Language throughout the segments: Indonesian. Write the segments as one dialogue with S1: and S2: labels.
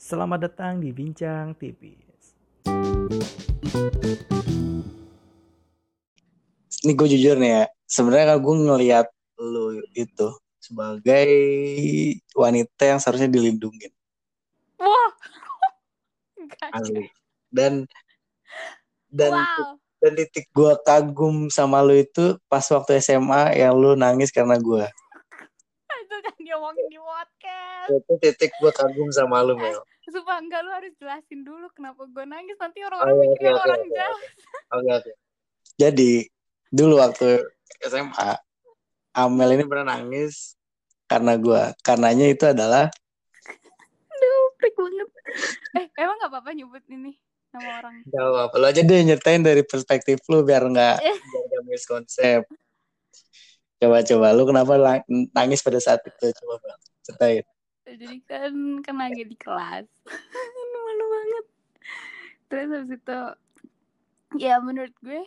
S1: Selamat datang di Bincang Tipis.
S2: Ini gue jujur nih ya, sebenarnya kalau gue ngelihat lu itu sebagai wanita yang seharusnya dilindungi.
S3: Wah. Gak
S2: asli. Dan dan
S3: wow.
S2: dan titik gue kagum sama lu itu pas waktu SMA yang lu nangis karena gue.
S3: Itu kan diomongin di podcast.
S2: Itu titik gue kagum sama lu Mel.
S3: Sumpah enggak lu harus jelasin dulu kenapa gue nangis nanti orang-orang
S2: Oh,
S3: mikirnya
S2: oke, oke,
S3: orang
S2: oke,
S3: jahat.
S2: Oke oke. Jadi dulu waktu SMA Amel ini pernah nangis karena gue. Karenanya itu adalah
S3: Aduh, freak banget. Eh, emang gak apa-apa nyebut ini nama orang?
S2: Gak apa-apa, lu aja deh nyeritain dari perspektif lu biar nggak
S3: Eh.
S2: biar miskonsep. Coba-coba lu kenapa nangis pada saat itu? Coba bang, ceritain.
S3: Jadi kan kan lagi di kelas. Malu banget. Terus habis itu ya menurut gue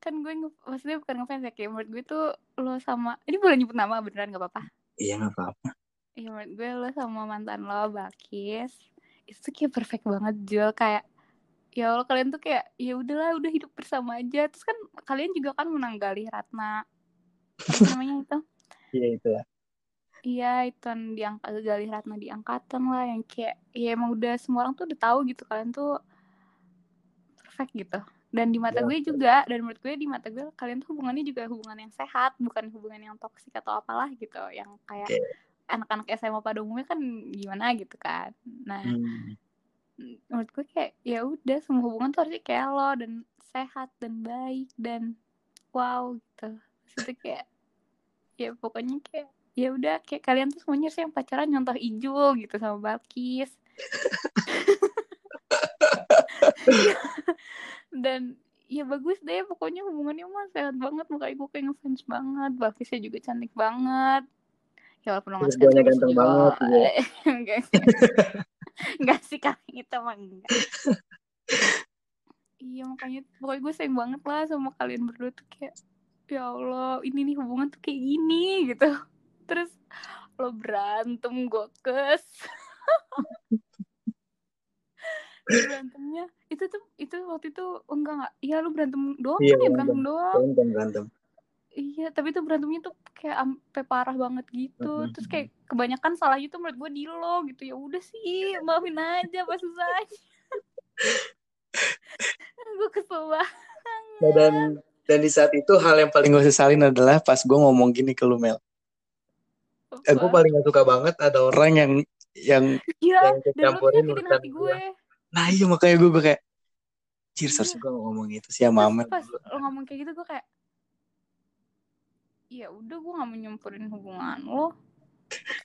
S3: kan gue maksudnya bukan ngefans ya kayak menurut gue tuh lo sama ini boleh nyebut nama beneran gak apa-apa
S2: Iya nggak apa-apa.
S3: Iya menurut gue lo sama mantan lo Bakis itu tuh kayak perfect banget Jul kayak ya Allah kalian tuh kayak ya udahlah udah hidup bersama aja terus kan kalian juga kan menanggali Ratna apa namanya itu?
S2: Iya itu lah.
S3: iya itu yang diangkat gali Ratna di angkatan lah yang kayak ya emang udah semua orang tuh udah tahu gitu kalian tuh perfect gitu. Dan di mata
S2: Ya,
S3: gue juga dan menurut gue di mata gue kalian tuh hubungannya juga hubungan yang sehat bukan hubungan yang toksik atau apalah gitu yang kayak anak-anak SMA pada umumnya kan gimana gitu kan. Nah
S2: Hmm.
S3: menurut gue kayak ya udah semua hubungan tuh harusnya kayak lo dan sehat dan baik dan wow gitu itu kayak ya pokoknya kayak ya udah kayak kalian tuh semuanya sih yang pacaran nyontoh Ijul gitu sama Balkis. Dan ya bagus deh pokoknya hubungannya mah sehat banget makanya gue kayak ngefans banget Balkisnya juga cantik banget. Ya walaupun lo nggak sama
S2: ganteng
S3: Ijul.
S2: banget, iya.
S3: enggak enggak sih kali itu mah enggak. Iya makanya pokoknya gue sayang banget lah sama kalian berdua tuh kayak ya Allah ini nih hubungan tuh kayak gini gitu. Terus lo berantem gue kes berantemnya itu tuh itu waktu itu enggak enggak. Iya lu berantem doang
S2: Iya,
S3: kan ya
S2: berantem.
S3: berantem doang.
S2: Berantem berantem.
S3: iya tapi itu berantemnya tuh kayak sampai parah banget gitu.
S2: Mhm.
S3: terus kayak kebanyakan salahnya tuh menurut gue di lo gitu. Ya udah sih maafin aja apa susahnya. Gue kesel banget.
S2: Nah, dan dan di saat itu hal yang paling gue sesalin adalah pas gue ngomong gini ke lu Mel. Eh, gue paling gak suka banget ada orang yang yang
S3: Iya,
S2: yang campurin urusan
S3: hati
S2: gue.
S3: gue.
S2: Nah iya makanya gue, gue kayak
S3: Iya.
S2: seharusnya gue ngomong gitu sih sama Amel.
S3: pas lo ngomong kayak gitu gue kayak ya udah gue gak mau nyampurin hubungan lo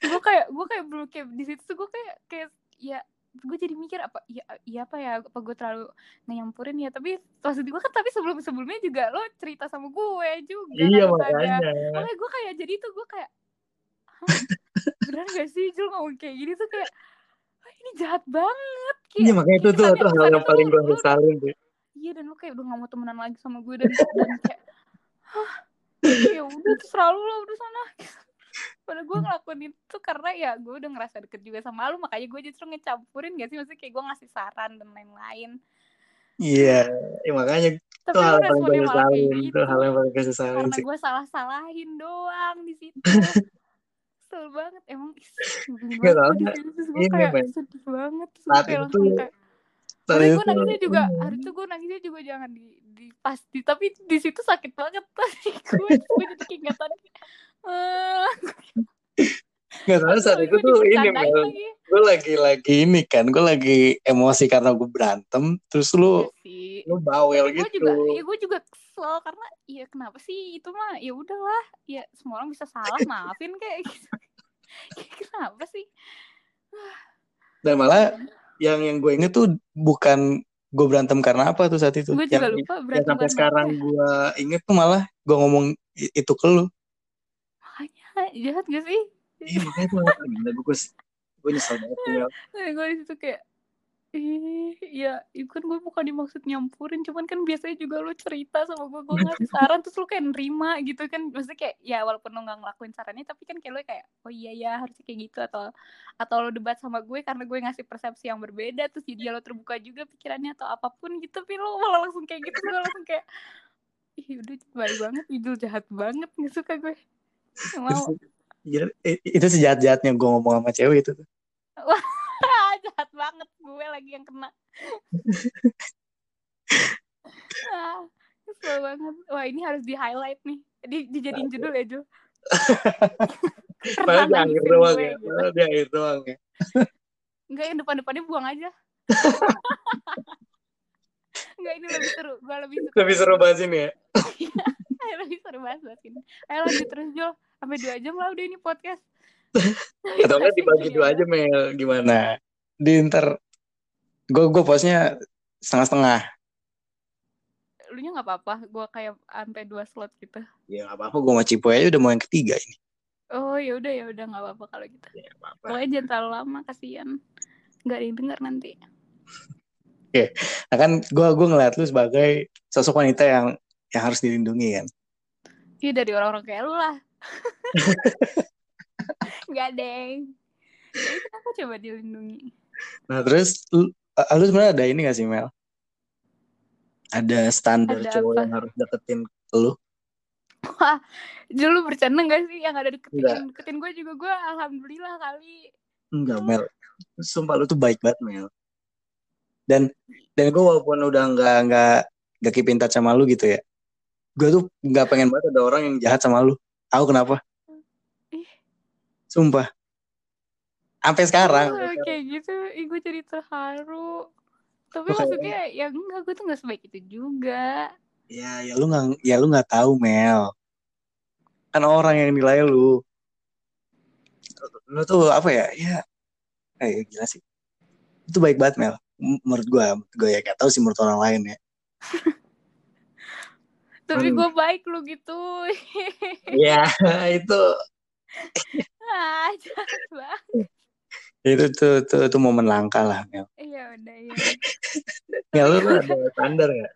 S3: gue kayak gue kayak belum kayak di situ tuh gue kayak kayak ya gue jadi mikir apa ya iya apa ya apa gue terlalu nyampurin ya tapi maksud gue kan tapi sebelum sebelumnya juga lo cerita sama gue juga
S2: Iya
S3: kan, Aga.
S2: makanya.
S3: makanya gue kayak jadi tuh gue kayak beneran gak sih Jul ngomong kayak gini tuh kayak Wah, ini jahat banget kayak
S2: Iya makanya itu tuh,
S3: kesannya-
S2: itu hal
S3: kesannya
S2: yang
S3: tuh
S2: paling gue sesalin tuh.
S3: iya dan lu kayak udah gak mau temenan lagi sama gue dan dan kayak hah ya udah lu lah udah sana Padahal gue ngelakuin itu karena ya gue udah ngerasa deket juga sama lu makanya gue justru ngecampurin gak sih maksudnya kayak gue ngasih saran dan lain-lain
S2: Iya, ya, makanya
S3: tapi
S2: itu hal
S3: lu
S2: yang paling gue
S3: responnya malah kayak
S2: sesalin.
S3: gitu
S2: Itu hal yang paling gue sesalin
S3: karena gue salah-salahin doang di situ Kesel banget emang
S2: Gak tau,
S3: gue kayak
S2: Men.
S3: sedih banget
S2: Saat
S3: kayak
S2: itu
S3: kayak
S2: Saat itu
S3: gue nangisnya juga,
S2: iya.
S3: hari itu gue nangisnya juga jangan di, di pasti, tapi di situ sakit banget tadi gue, gue jadi keingetan.
S2: Gak tau saat itu
S3: gue
S2: tuh ini Mel. Gue lagi lagi ini kan, gue lagi emosi karena gue berantem. Terus lu
S3: Iya
S2: lu bawel
S3: Gue
S2: gitu.
S3: juga, ya gue juga kesel karena ya kenapa sih itu mah ya udahlah, ya semua orang bisa salah maafin kayak gitu. Kenapa sih?
S2: Dan malah yang yang gue inget tuh bukan gue berantem karena apa tuh saat itu.
S3: Gue juga
S2: yang,
S3: lupa
S2: yang
S3: berantem
S2: sampai
S3: karena
S2: sekarang
S3: ya.
S2: gue inget tuh malah gue ngomong itu ke lu.
S3: Jahat gak sih?
S2: Iya makanya tuh gila gue gue nyesel banget.
S3: Nah, gue di situ kayak Ih, ya, itu kan gue bukan dimaksud nyampurin, cuman kan biasanya juga lu cerita sama gue, gue ngasih saran terus lu kayak nerima gitu kan, maksudnya kayak ya walaupun lu nggak ngelakuin sarannya, tapi kan kayak lu kayak oh iya ya harusnya kayak gitu atau atau lu debat sama gue karena gue ngasih persepsi yang berbeda, terus jadi lo terbuka juga pikirannya atau apa pun gitu, tapi lu malah langsung kayak gitu, gue langsung kayak ih udah baik banget, idul jahat banget, nggak suka gue, mau.
S2: I- itu sejahat-jahatnya gue ngomong sama cewek itu tuh.
S3: Wah, jahat banget gue lagi yang kena. ah, banget. Wah, ini harus di highlight nih. Di, dijadiin judul ya, Jul.
S2: Padahal di akhir doang ya.
S3: gitu.
S2: Padahal di akhir doang ya.
S3: Enggak, yang depan-depannya buang aja. Enggak, ini lebih seru. Gue lebih suka.
S2: Lebih seru bahas ini ya.
S3: Ayo, lebih seru bahas bahas ini. Ayo lanjut terus, Jul. Sampai dua jam lah udah ini podcast.
S2: Atau enggak dibagi dua aja Mel. Gimana? Di ntar gue gue posnya setengah-setengah.
S3: Lu nya nggak apa-apa. Gue kayak sampai dua slot gitu.
S2: Ya nggak apa-apa gue mau cipo aja udah mau yang ketiga ini.
S3: Oh, ya udah ya udah nggak apa-apa kalau gitu.
S2: Ya nggak apa-apa.
S3: Pokoknya jangan terlalu lama, kasihan. Nggak ada yang denger nanti.
S2: Nah kan gue gue ngeliat lu sebagai sosok wanita yang yang harus dilindungi kan.
S3: Iya dari orang-orang kayak lu lah. Nggak deng. Jadi kenapa coba dilindungi?
S2: Nah terus lu, lu sebenarnya ada ini gak sih Mel? Ada standar
S3: Ada
S2: cowok
S3: apa?
S2: yang harus deketin lu?
S3: Wah, dulu bercanda gak sih yang ada deketin
S2: Nggak.
S3: deketin gue juga gue alhamdulillah kali.
S2: Enggak Mel. Sumpah lu tuh baik banget Mel. Dan dan gue walaupun udah nggak nggak nggak keep in touch sama lu gitu ya, gue tuh nggak pengen banget ada orang yang jahat sama lu. Tahu kenapa?
S3: Ih.
S2: Sumpah. Sampai sekarang.
S3: Oh, kayak gitu, ih gue jadi terharu. Tapi
S2: Makanya-
S3: maksudnya ya enggak gue tuh nggak sebaik itu juga.
S2: Ya, ya lu nggak ya lu nggak tahu Mel. Kan orang yang nilai lu. Lu tuh apa ya? Ya, eh gila sih. Itu baik banget Mel. Menurut gue, menurut gue ya gak tahu sih menurut orang lain ya.
S3: Tapi gue baik lu gitu.
S2: Ya itu
S3: ah, jahat banget.
S2: itu tuh tuh, tuh momen langka lah Mel.
S3: Iya udah ya.
S2: Mel lu ada standar ya?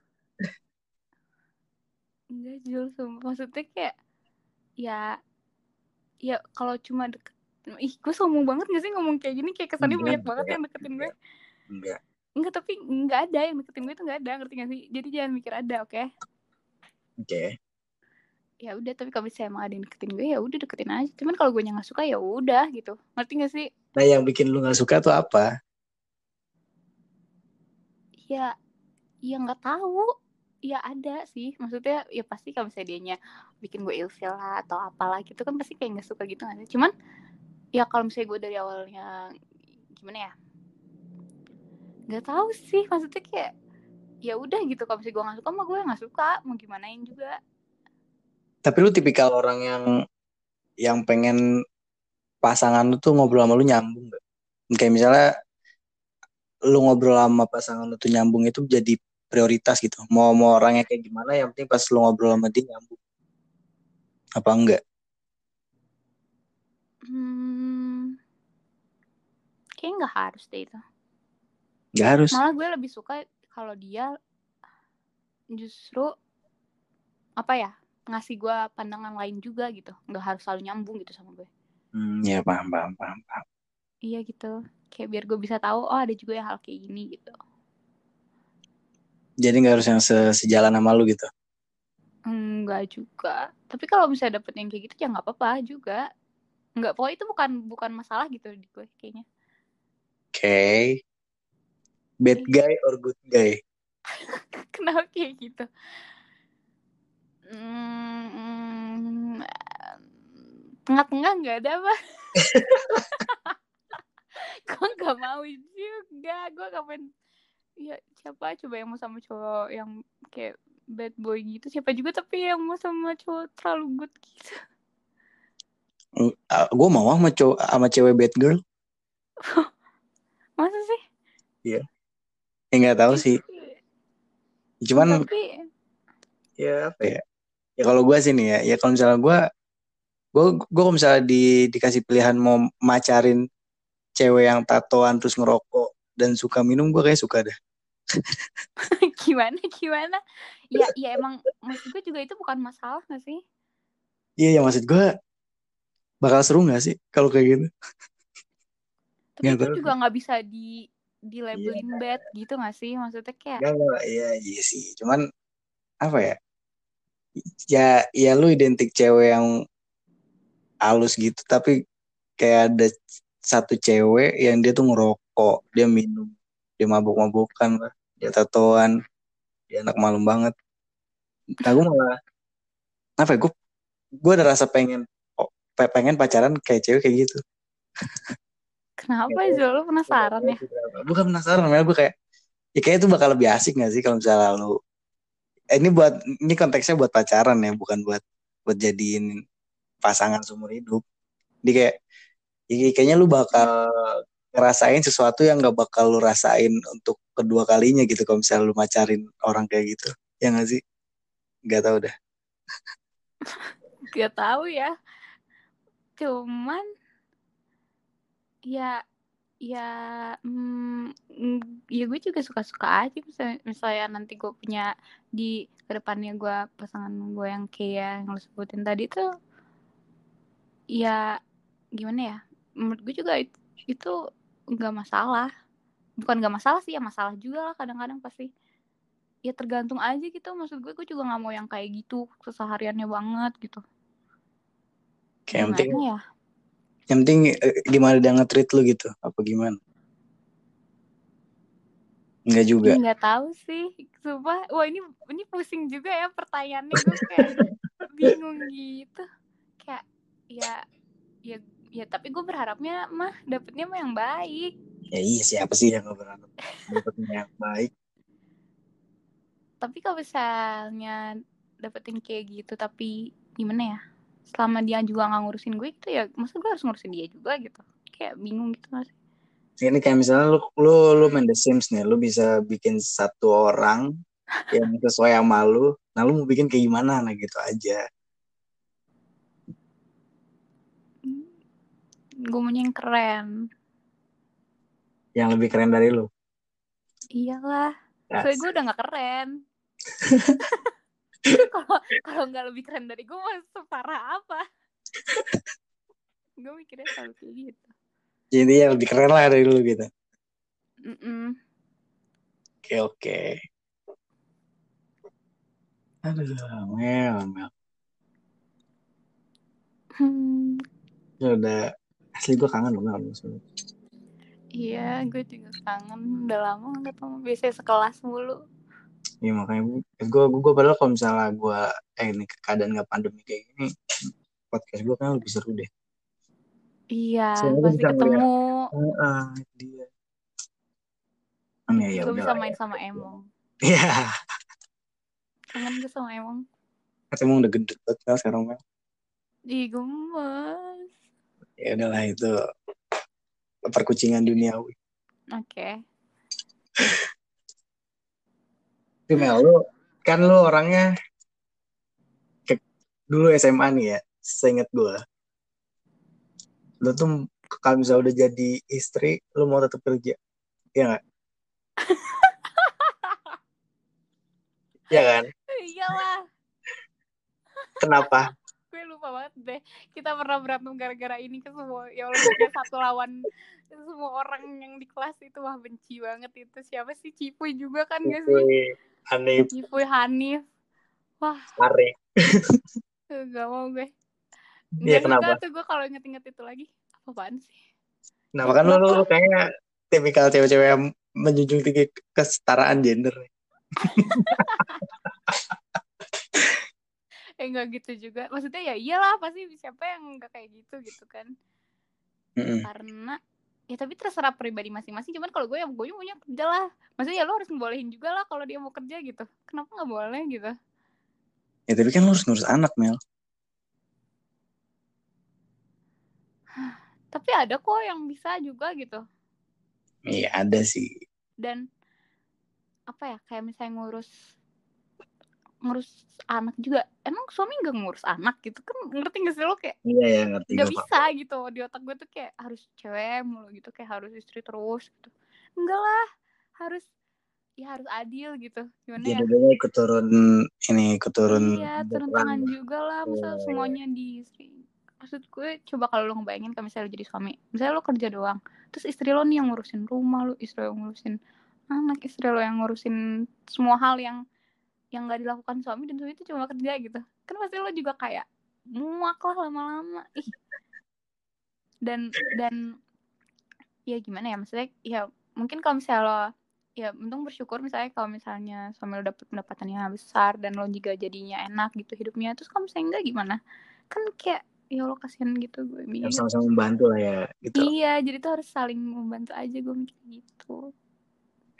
S3: Enggak Jul, sumpah. Maksudnya kayak ya ya kalau cuma deket ih gue sombong banget gak sih ngomong kayak gini kayak kesannya
S2: Enggak,
S3: banyak banget
S2: enggak,
S3: yang deketin gue
S2: Enggak.
S3: enggak tapi enggak ada yang deketin gue itu enggak ada ngerti gak sih jadi jangan mikir ada oke
S2: Oke.
S3: ya udah tapi kalau misalnya emang ada yang deketin gue ya udah deketin aja. Cuman kalau gue nggak suka ya udah gitu. Ngerti gak sih?
S2: Nah yang bikin lu gak suka tuh apa?
S3: ya ya nggak tahu. Ya ada sih. Maksudnya ya pasti kalau misalnya dianya bikin gue ilfil lah atau apalah gitu kan pasti kayak nggak suka gitu nggak sih? Cuman ya kalau misalnya gue dari awalnya gimana ya? Nggak tahu sih. Maksudnya kayak ya udah gitu kalau misalnya gue nggak suka mah gue nggak suka mau gimanain juga
S2: Tapi lu tipikal orang yang yang pengen pasangan lu tuh ngobrol sama lu nyambung gak? Kayak misalnya lu ngobrol sama pasangan lu tuh nyambung itu jadi prioritas gitu. Mau mau orangnya kayak gimana yang penting pas lu ngobrol sama dia nyambung. Apa enggak?
S3: hmm, kayak nggak harus deh itu
S2: Gak harus.
S3: malah gue lebih suka kalau dia justru apa ya ngasih gue pandangan lain juga gitu. Nggak harus selalu nyambung gitu sama gue.
S2: Hmm, ya paham, paham, paham, paham.
S3: iya gitu. Kayak biar gue bisa tahu oh ada juga yang hal kayak gini gitu.
S2: Jadi gak harus yang se- sejalan sama lu gitu.
S3: enggak juga. Tapi kalau misalnya dapet yang kayak gitu ya nggak apa-apa juga. Nggak pokoknya itu bukan bukan masalah gitu di gue kayaknya.
S2: Oke. Bad guy or good guy?
S3: kenapa kayak gitu? Hmm, tengah-tengah nggak ada apa? Gue nggak mau juga. Gue kapan ya siapa? Coba yang mau sama cowok yang kayak bad boy gitu. Siapa juga tapi yang mau sama cowok terlalu good gitu.
S2: Gue mau sama cowok sama cewek bad girl.
S3: masa sih
S2: Ya nggak tahu sih. Cuman
S3: tapi
S2: ya apa ya? Ya kalau gue sih nih ya, ya kalau misalnya gue, gue gue kalau misalnya di dikasih pilihan mau macarin cewek yang tatoan terus ngerokok dan suka minum gue kayak suka deh
S3: gimana gimana ya ya emang maksud gue juga itu bukan masalah gak sih
S2: iya ya maksud gue bakal seru gak sih kalau kayak gitu
S3: tapi
S2: Nggak
S3: itu
S2: tahu.
S3: juga nggak bisa di di labelin bad gitu gak sih maksudnya kayak
S2: Gak, iya, iya sih. Cuman apa ya? Ya, ya lu identik cewek yang halus gitu, tapi kayak ada satu cewek yang dia tuh ngerokok, dia minum, dia mabuk-mabukan lah, dia tatoan, dia anak malam banget. Nah, gue malah apa ya? Gue gue ada rasa pengen oh, pe- pengen pacaran kayak cewek kayak gitu.
S3: kenapa
S2: Iya.
S3: Zul lu penasaran ya
S2: Bukan penasaran, malah gue kayak ya kayak itu bakal lebih asik gak sih kalau misalnya lu eh, ini buat ini konteksnya buat pacaran ya, bukan buat buat jadiin pasangan seumur hidup. Jadi kayak ya kayaknya lu bakal ngerasain sesuatu yang gak bakal lu rasain untuk kedua kalinya gitu kalau misalnya lu macarin orang kayak gitu. Ya gak sih? Gak tau dah.
S3: gak tahu ya cuman ya ya mm, mm, ya gue juga suka-suka aja misalnya, misalnya nanti gue punya di ke depannya gue pasangan gue yang kayak yang lo sebutin tadi tuh ya gimana ya menurut gue juga it- itu nggak masalah. Bukan nggak masalah sih ya masalah juga lah kadang-kadang pasti. Ya tergantung aja gitu maksud gue gue juga nggak mau yang kayak gitu kesehariannya banget gitu.
S2: Kayak yang penting,
S3: ya
S2: yang penting eh, gimana dia nge-treat lu gitu. Apa gimana? Enggak juga.
S3: Ih, nggak tahu sih sumpah wah ini ini pusing juga ya pertanyaannya gue kayak bingung gitu kayak ya ya ya tapi gue berharapnya mah dapetnya mah yang baik
S2: Ya iya siapa sih yang berharap dapetnya yang baik.
S3: tapi kalau misalnya dapetin kayak gitu tapi gimana ya selama dia juga nggak ngurusin gue gitu ya masa gue harus ngurusin dia juga gitu. Kayak bingung gitu mas
S2: Ini kayak misalnya lu lu lu main The Sims nih, lu bisa bikin satu orang yang sesuai sama lu, nah lu mau bikin kayak gimana? Nah gitu aja.
S3: gue maunya yang keren.
S2: Yang lebih keren dari lu.
S3: iyalah.
S2: Ya,
S3: soalnya gue udah nggak keren kalau kalau nggak lebih keren dari gue mau separah apa gue mikirnya selalu kayak gitu
S2: Jadi yang lebih keren lah dari lu gitu. Oke oke. Aduh, Mel, Mel.
S3: Hmm,
S2: Ya udah asli gue kangen loh Mel.
S3: iya gue juga kangen udah lama nggak ketemu biasanya sekelas mulu
S2: Iya makanya gue gue gue padahal kalau misalnya gue eh ini keadaan nggak pandemi kayak gini podcast gue kan lebih seru deh.
S3: iya
S2: Soalnya
S3: pasti ketemu
S2: Ah, dia. Aneh ya
S3: gue
S2: udah.
S3: bisa main
S2: ya.
S3: sama Emong
S2: Iya.
S3: kangen gue sama Emong
S2: Kata emang udah gede banget Mel, sekarang Mel.
S3: Ih gemes
S2: Ya udahlah itu perkucingan duniawi.
S3: oke
S2: Tapi Mel lu kan lu orangnya ke- dulu SMA nih ya, seingat gue. Lu tuh kalau misalnya udah jadi istri, lu mau tetap kerja. Iya nggak? Iya kan?
S3: iyalah
S2: Kenapa?
S3: Banget deh. Kita pernah berantem gara-gara ini ke semua ya Allah satu lawan semua orang yang di kelas itu. Wah benci banget itu. Siapa sih? Cipuy juga kan gak sih?
S2: Hanif,
S3: Cipuy Hanif.
S2: Ari.
S3: Eh, gak mau gue.
S2: Iya
S3: Nggak
S2: kenapa?
S3: tuh gue kalau inget-inget itu lagi. Apaan sih?
S2: Kenapa kan lu, lu kayaknya tipikal cewek-cewek yang menjunjung tinggi kesetaraan gender.
S3: eh enggak gitu juga. Maksudnya ya iyalah pasti siapa yang enggak kayak gitu gitu kan.
S2: Mm-mm.
S3: karena ya tapi terserah pribadi masing-masing. Cuman kalau gue ya gue maunya kerja lah. Maksudnya ya lo harus ngebolehin juga lah kalau dia mau kerja gitu. Kenapa nggak boleh gitu?
S2: Ya tapi kan lu harus ngurus anak, Mel.
S3: tapi ada kok yang bisa juga gitu.
S2: Iya ada sih.
S3: dan apa ya kayak misalnya ngurus ngurus anak juga. Emang suami nggak ngurus anak gitu kan? Ngerti gak sih lo? Kayak
S2: Iya ya ngerti
S3: nggak bisa gitu. Di otak gue tuh kayak harus cewek mulu gitu kayak harus istri terus gitu. Enggak lah harus ya harus adil gitu. Gimana
S2: Jadi
S3: ya?
S2: dia ikut turun ini ikut turun
S3: iya turun tangan juga lah. Masa
S2: Iya, iya.
S3: semuanya di istri. Maksud gue coba kalau lo ngebayangin kalau misalnya lo jadi suami misalnya lo kerja doang terus istri lo nih yang ngurusin rumah lo istri lo yang ngurusin anak istri lo yang ngurusin semua hal yang yang gak dilakukan suami dan suami itu cuma kerja gitu. Kan pasti lo juga kayak muak lah lama-lama. Ih. Dan dan ya gimana ya maksudnya ya mungkin kalau misalnya lo ya untung bersyukur misalnya kalau misalnya suami lo dapet pendapatan yang besar dan lo juga jadinya enak gitu hidupnya terus kalau misalnya enggak gimana? Kan kayak ya lo kasihan gitu gue mikir.
S2: Sama-sama membantu lah ya gitu.
S3: iya jadi tuh harus saling membantu aja gue mikir gitu.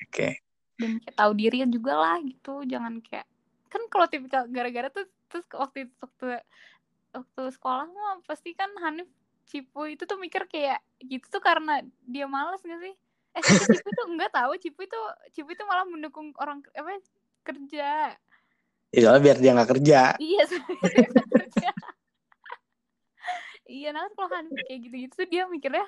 S2: Oke.
S3: Dan kayak tahu diri juga lah gitu. Jangan kayak kan kalau tipikal gara-gara tuh terus waktu itu waktu waktu sekolah mah pasti kan Hanif Cipu itu tuh mikir kayak gitu tuh karena dia malas gak sih? Eh Cipu tuh enggak tahu. Cipu itu Cipu itu malah mendukung orang apa kerja.
S2: Ya, soalnya biar dia nggak kerja.
S3: iya kerja. Iya nah kan kalau Hanif kayak gitu-gitu tuh dia mikirnya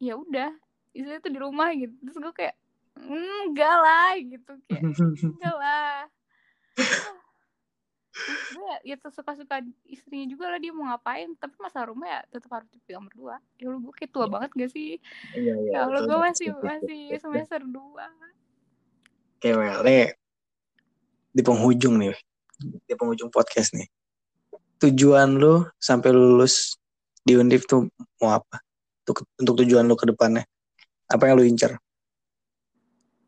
S3: ya udah istrinya tuh di rumah gitu. Terus gue kayak "Mm, enggak lah gitu kayak enggak lah gue ya suka-suka istrinya juga lah dia mau ngapain tapi masalah rumah ya tetap harus dipegang berdua ya lu gue kayak tua banget gak sih
S2: Iya iya.
S3: ya
S2: betul,
S3: gue masih masih semester dua
S2: Oke, well, nih di penghujung nih, di penghujung podcast nih. Tujuan lu sampai lulus di Undip tuh mau apa? Untuk, untuk tujuan lu ke depannya. Apa yang lu incer?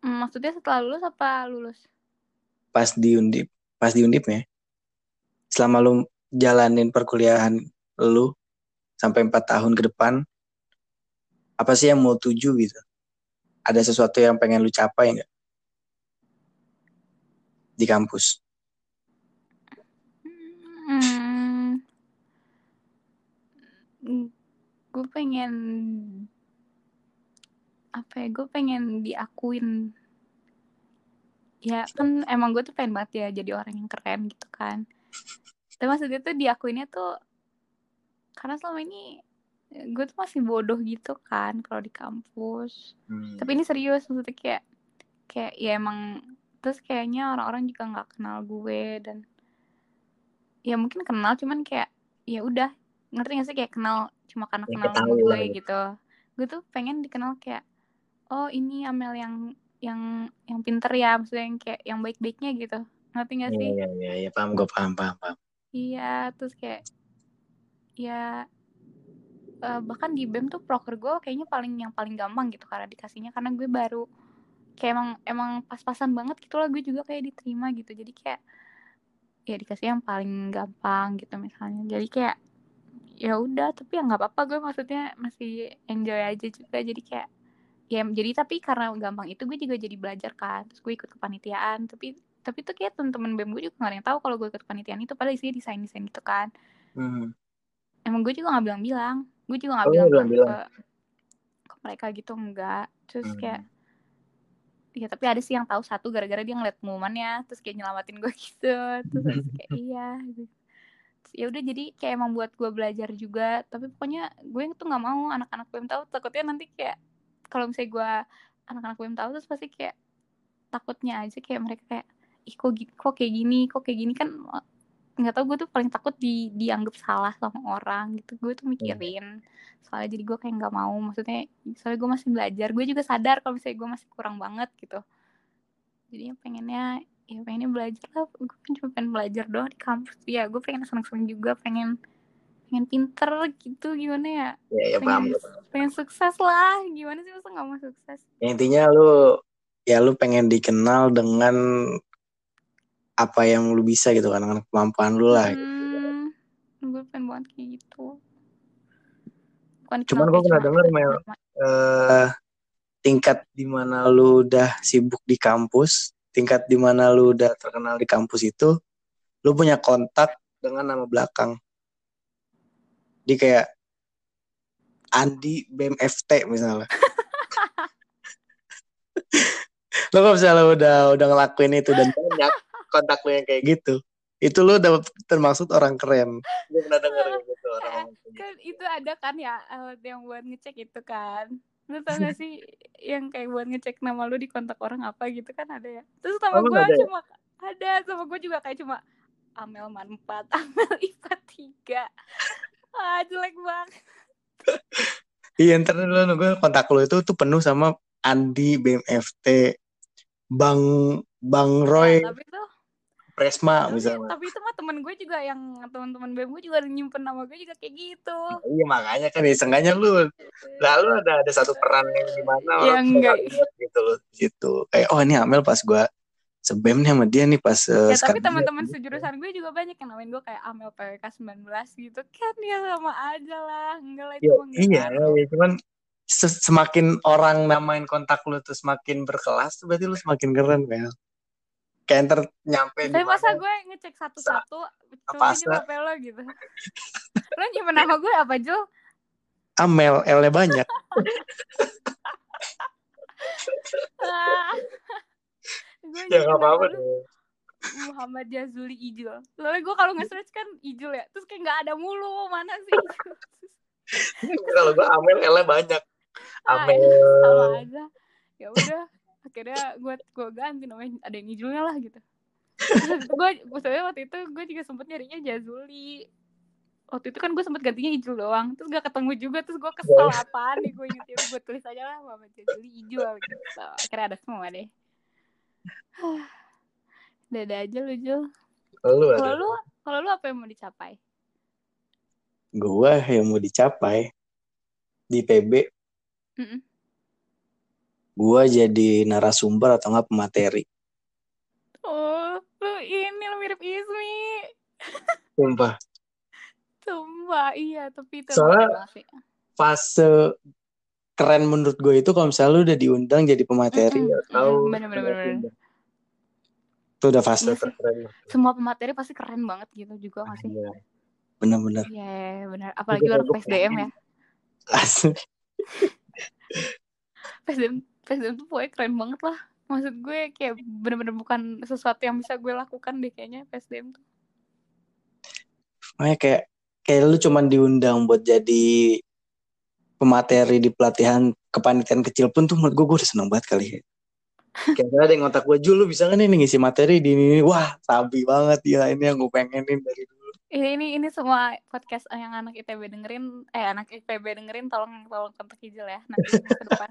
S3: Hmm, maksudnya setelah lulus apa lulus
S2: Pas di Undip, pas di Undipnya. Selama lu jalanin perkuliahan lu sampai empat tahun ke depan, apa sih yang mau tuju gitu? Ada sesuatu yang pengen lu capai nggak di kampus?
S3: hmm, gue pengen apa ya gue pengen diakuin. Ya kan emang gue tuh pengen banget ya jadi orang yang keren gitu kan. Tapi maksudnya tuh diakuinnya tuh karena selama ini gue tuh masih bodoh gitu kan kalau di kampus.
S2: Hmm.
S3: tapi ini serius maksudnya kayak kayak ya emang terus kayaknya orang-orang juga nggak kenal gue dan ya mungkin kenal cuman kayak ya udah. Ngerti gak sih kayak kenal cuma karena
S2: Ya,
S3: kenal gue
S2: ya.
S3: gitu. Gue tuh pengen dikenal kayak oh ini Amel yang yang yang pinter ya maksudnya yang kayak yang baik-baiknya gitu. Ngerti gak
S2: Iya
S3: sih?
S2: iya iya ya, paham gue paham paham paham.
S3: iya terus kayak ya eh, bahkan di BEM tuh proker gue kayaknya paling yang paling gampang gitu karena dikasihnya karena gue baru kayak emang emang pas-pasan banget gitu lah gue juga kayak diterima gitu. Jadi kayak ya dikasih yang paling gampang gitu misalnya. Jadi kayak ya udah tapi ya nggak apa-apa gue maksudnya masih enjoy aja juga. Jadi kayak ya jadi tapi karena gampang itu gue juga jadi belajar kan terus gue ikut kepanitiaan. Tapi tapi tuh kayak temen-temen BEM gue juga gak ada yang tahu kalau gue ikut kepanitiaan itu. Padahal isinya desain-desain gitu kan.
S2: Hmm.
S3: emang gue juga nggak bilang-bilang. Gue juga nggak
S2: Oh,
S3: bilang,
S2: nggak
S3: ke,
S2: bilang-bilang.
S3: ke ke mereka gitu enggak terus
S2: Hmm.
S3: kayak ya tapi ada sih yang tahu satu gara-gara dia ngeliat pengumumannya. Terus kayak nyelamatin gue gitu. Terus kayak iya gitu. Ya udah jadi kayak emang buat gue belajar juga. Tapi pokoknya gue tuh nggak mau anak-anak BEM tahu. Takutnya nanti kayak kalau misalnya gue anak-anak BEM tahu terus pasti kayak takutnya aja kayak mereka kayak ih kok, kok kayak gini kok kayak gini? Kan nggak tahu gue tuh paling takut di dianggap salah sama orang gitu. Gue tuh mikirin soalnya jadi gue kayak nggak mau maksudnya soalnya gue masih belajar. Gue juga sadar kalau misalnya gue masih kurang banget gitu. Jadi pengennya ya pengennya belajar lah. Gue kan cuma pengen belajar doang di kampus. Ya gue pengen seneng-seneng juga pengen pengen pinter gitu gimana ya
S2: Ya ya paham.
S3: pengen, pengen sukses lah gimana sih masa nggak mau sukses
S2: Ya, intinya lu ya lu pengen dikenal dengan apa yang lu bisa gitu kan dengan kemampuan lu lah. gitu.
S3: hmm, gue pengen banget kayak gitu Bukan
S2: Cuman gue pernah denger Mel eh, tingkat di mana lu udah sibuk di kampus, tingkat di mana lu udah terkenal di kampus itu, lu punya kontak dengan nama belakang. Di kayak Andi BMFT misalnya. lo kalau misalnya udah udah ngelakuin itu dan banyak kontak lu yang kayak gitu, itu lu udah termaksud orang keren. Gue pernah denger gitu orang.
S3: kan itu ada kan ya alat yang buat ngecek itu kan lu tau gak sih yang kayak buat ngecek nama lu di kontak orang apa gitu kan ada ya terus sama
S2: Emang
S3: gue
S2: ya?
S3: cuma ada sama gue juga kayak cuma Amel man 4 Amel IPA 3 ah jelek banget.
S2: Iya ntar dulu gue kontak lu itu tuh penuh sama Andi BMFT Bang Bang Roy
S3: Nah, tapi tuh
S2: Presma
S3: tapi,
S2: misalnya.
S3: tapi itu mah temen gue juga yang teman-teman BEM gue juga nyimpen nama gue juga kayak gitu.
S2: Iya makanya kan ya lu. Lalu ada ada satu peran yang di mana
S3: Ya,
S2: orang tuh
S3: enggak.
S2: gitu loh gitu. Kayak oh ini Amel pas gue sebem nih sama dia nih pas uh,
S3: ya tapi teman-teman
S2: dia-
S3: sejurusan gue juga banyak yang namain gue kayak Amel PWK 19 gitu kan ya sama aja lah enggak lah itu
S2: Ya, iya
S3: ngaruh.
S2: ya cuman se- semakin orang namain kontak lu tuh semakin berkelas tuh berarti lu semakin keren Mel kayak ntar nyampe di
S3: Tapi masa gue ngecek satu-satu
S2: apa,
S3: coba aja HP lo gitu. lo nyimpen nama gue apa Jo?
S2: Amel L-nya banyak
S3: Ah. Gue
S2: ya nggak apa-apa deh
S3: Muhammad Jazuli Ijul. Soalnya gue kalau nge-search kan Ijul ya. Terus kayak nggak ada mulu. Mana sih
S2: kalau gue Amel L-nya banyak
S3: Ah,
S2: Amel
S3: sama aja. Ya udah. Akhirnya gue gue ganti namanya. Ada yang Ijulnya lah gitu. Gue, soalnya waktu itu gue juga sempet nyarinya Jazuli. Waktu itu kan gue sempet gantinya Ijul doang. Terus gak ketemu juga. Terus gue kesel apaan nih gue inget. Ya gue tulis aja lah Muhammad Jazuli Ijul gitu. Akhirnya ada semua deh. Dada aja lu Jul.
S2: lu
S3: Kalau lu, kalau lu apa yang mau dicapai?
S2: gue yang mau dicapai di PB
S3: Mm-mm.
S2: gue jadi narasumber atau enggak pemateri
S3: Oh, lu ini lu mirip Ismi.
S2: sumpah
S3: Sumpah, iya, tapi itu
S2: Soalnya-
S3: sih.
S2: fase keren menurut gue itu kalau misalnya lu udah diundang jadi pemateri
S3: mm, bener, bener, bener, bener.
S2: itu udah fase
S3: Iya Semua pemateri pasti keren banget gitu juga gak sih?
S2: Iya. bener-bener
S3: Iya, bener. Apalagi anak
S2: gue
S3: PSDM ya. PSDM, PSDM tuh pokoknya keren banget lah. Maksud gue kayak bener-bener bukan sesuatu yang bisa gue lakukan deh kayaknya PSDM tuh.
S2: makanya kayak kayak lu cuman diundang buat jadi pemateri di pelatihan kepanitiaan kecil pun tuh menurut gue gue udah seneng banget kali. Ya kayak ada yang ngotak gue Jul lu bisa kan ini ngisi materi di ini wah sabi banget. Ya ini yang gue pengenin dari dulu.
S3: Ini, ini ini semua podcast yang anak ITB dengerin, eh anak IPB dengerin tolong tolong kontak Ijul ya nanti ke depan.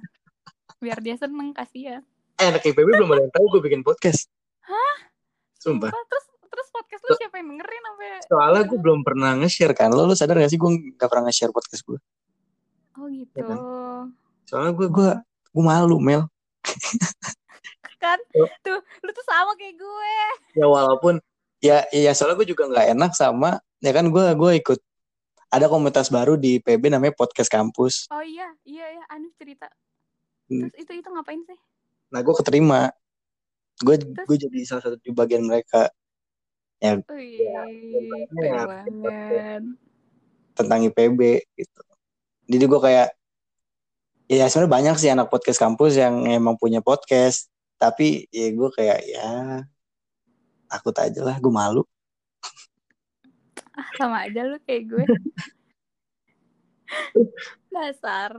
S3: Biar dia seneng kasihan.
S2: eh anak IPB belum ada yang tahu gue bikin podcast.
S3: Hah?
S2: sumpah.
S3: Sumpah, terus terus podcast lu siapa yang dengerin sampai
S2: soalnya gue belum pernah nge-share kan. Lo lu sadar gak sih gue gak pernah nge-share podcast gue
S3: Oh gitu.
S2: Ya soalnya gue gue gue malu Mel
S3: Kan
S2: Oh.
S3: tuh lu tuh sama kayak gue.
S2: ya walaupun ya ya soalnya gue juga nggak enak sama ya kan gue gue ikut ada komunitas baru di PB namanya podcast kampus
S3: Oh iya, iya ya, Anu cerita.
S2: Hmm.
S3: Terus itu itu ngapain sih?
S2: nah gue keterima gue gue jadi salah satu di bagian mereka ya,
S3: keren
S2: ya,
S3: banget.
S2: tentang IPB gitu jadi gue kayak ya sebenarnya banyak sih anak podcast kampus yang emang punya podcast tapi ya gue kayak ya takut aja lah gue malu
S3: Ah, sama aja lu kayak gue. Dasar.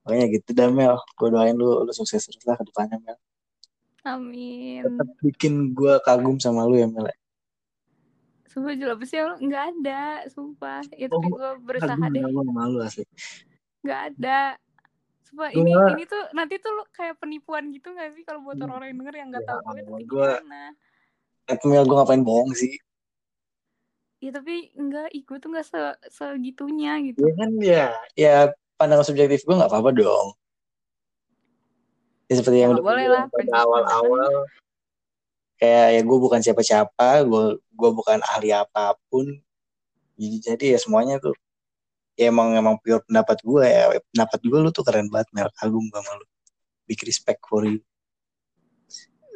S2: makanya gitu dah Mel gue doain lu lu sukses terus lah ke depannya Mel
S3: Amin.
S2: tetap bikin gue kagum sama lu ya Mel
S3: Sumpah lu nggak ada, sumpah. Ya
S2: Oh,
S3: tapi gue berusaha
S2: kagum
S3: deh,
S2: sama lu malu asli
S3: nggak ada. Sumpah
S2: Gua-
S3: ini ini tuh nanti tuh lu kayak penipuan gitu gak sih kalau buat
S2: Hmm.
S3: orang-orang yang denger yang nggak
S2: Ya,
S3: tahu gue nanti
S2: gua-
S3: gimana?
S2: Mel gue ngapain bohong sih
S3: Ya tapi enggak, ih gue tuh nggak se segitunya gitu.
S2: ya kan ya ya pandangan subjektif gue nggak apa-apa dong ya seperti
S3: Ya,
S2: yang
S3: nggak
S2: udah
S3: boleh lah,
S2: pada
S3: prinsip
S2: awal-awal kayak ya gue bukan siapa-siapa gue gue bukan ahli apa pun. Jadi, jadi ya semuanya tuh ya emang emang pure pendapat gue ya. Pendapat gue lu tuh keren banget Mel. Kagum gue sama lu. Big respect for you.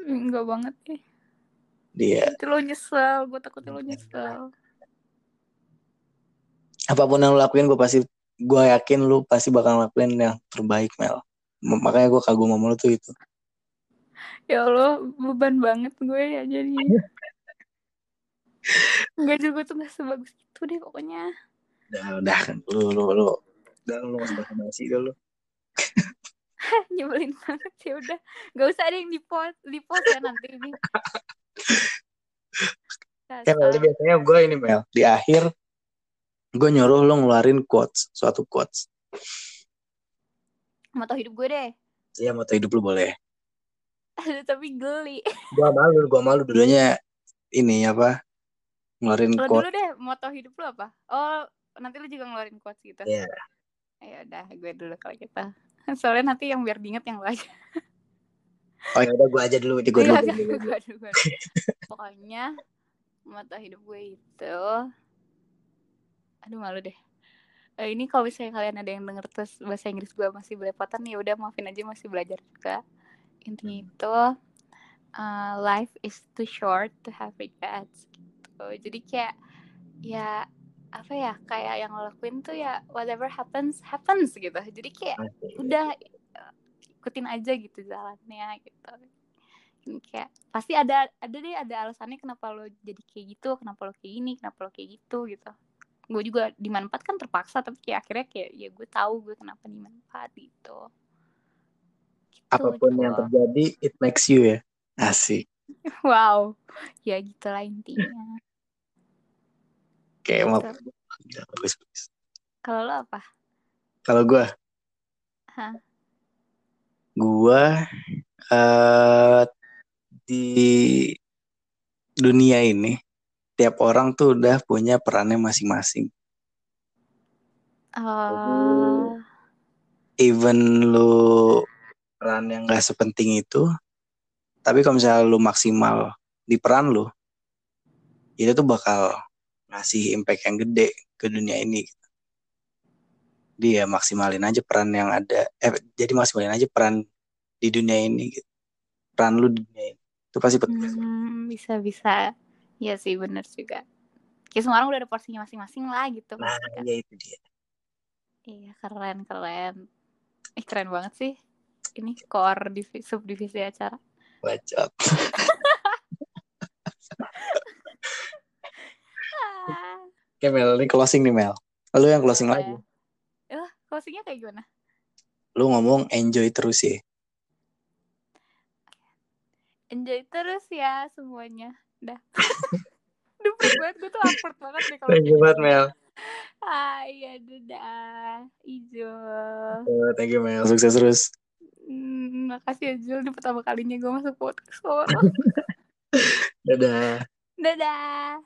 S3: Enggak banget ya.
S2: dia
S3: Itu lo nyesel, gue takutnya lo nyesel.
S2: apa pun yang lu lakuin gue pasti gue yakin lu pasti bakal ngelakuin yang terbaik Mel. Makanya gue kagum sama lu tuh itu
S3: Ya Allah, beban banget gue ya jadi. Enggak juga tuh gak sebagus itu deh pokoknya.
S2: udah udah kan lu lu lu Udah lu nggak usah basa-basi dah lu.
S3: Nyebelin banget ya udah. Gak usah ada yang di post, di post ya nanti ini.
S2: Kan Mel, biasanya gue ini Mel, di akhir gue nyuruh lu ngeluarin quotes, suatu quotes.
S3: Moto hidup gue deh.
S2: Iya, moto hidup lu boleh.
S3: Aduh, tapi geli.
S2: Gua malu, gua malu dulunya ini apa? Ngeluarin
S3: Lo
S2: quotes.
S3: dulu deh, moto hidup lu apa? Oh, nanti lu juga ngeluarin quotes gitu.
S2: Iya.
S3: Ya udah, gue dulu kalau kita. Soalnya nanti yang biar diinget yang gue aja.
S2: Oh ya udah gue aja dulu, di gue dulu.
S3: Iya,
S2: gua dulu.
S3: dulu, gue dulu. Pokoknya moto hidup gue itu aduh malu deh. Eh, ini kalau misalnya kalian ada yang denger terus bahasa Inggris gue masih belepotan ya udah maafin aja masih belajar juga. Intinya itu uh, life is too short to have regrets gitu. Jadi kayak ya apa ya kayak yang lo lakuin tuh ya whatever happens happens gitu. Jadi kayak
S2: Asik.
S3: udah ikutin aja gitu jalannya gitu kayak pasti ada ada deh ada alasannya kenapa lo jadi kayak gitu kenapa lo kayak gini kenapa lo kayak gitu gitu gue juga dimanfaatkan terpaksa tapi kayak akhirnya kayak ya gue tahu gue kenapa dimanfaat Gitu, Apa
S2: pun yang terjadi, it makes you ya. Asik.
S3: wow ya gitulah intinya
S2: Kayak mau
S3: Gitu.
S2: bagus bagus.
S3: kalau lo apa
S2: Kalau gue, gue eh di dunia ini tiap orang tuh udah punya perannya masing-masing.
S3: oh
S2: Even lu peran yang gak sepenting itu, tapi kalau misalnya lu maksimal di peran lu, itu tuh bakal ngasih impact yang gede ke dunia ini. Dia maksimalin aja peran yang ada. Eh, jadi maksimalin aja peran di dunia ini. Gitu. Peran lu di dunia ini. Itu pasti penting.
S3: Hmm, bisa bisa ya sih bener juga kayak semua orang udah ada porsinya masing-masing lah gitu
S2: Nah,
S3: pasti kan.
S2: ya itu dia.
S3: iya keren keren eh keren banget sih ini core divi- subdivisi acara
S2: Bacot. Oke Mel, ini closing nih Mel. Lu yang closing lagi.
S3: ya? Eh, closingnya kayak gimana
S2: Lu ngomong enjoy terus ya.
S3: enjoy terus ya semuanya dah Duh, banget gue tuh awkward banget deh kalau
S2: Thank you banget
S3: gitu.
S2: Mel.
S3: ah iya dadah Ijo
S2: thank you Mel. Sukses terus.
S3: Hmm, makasih ya Jul. Ini pertama kalinya gue masuk podcast. Lo
S2: Dadah.
S3: dadah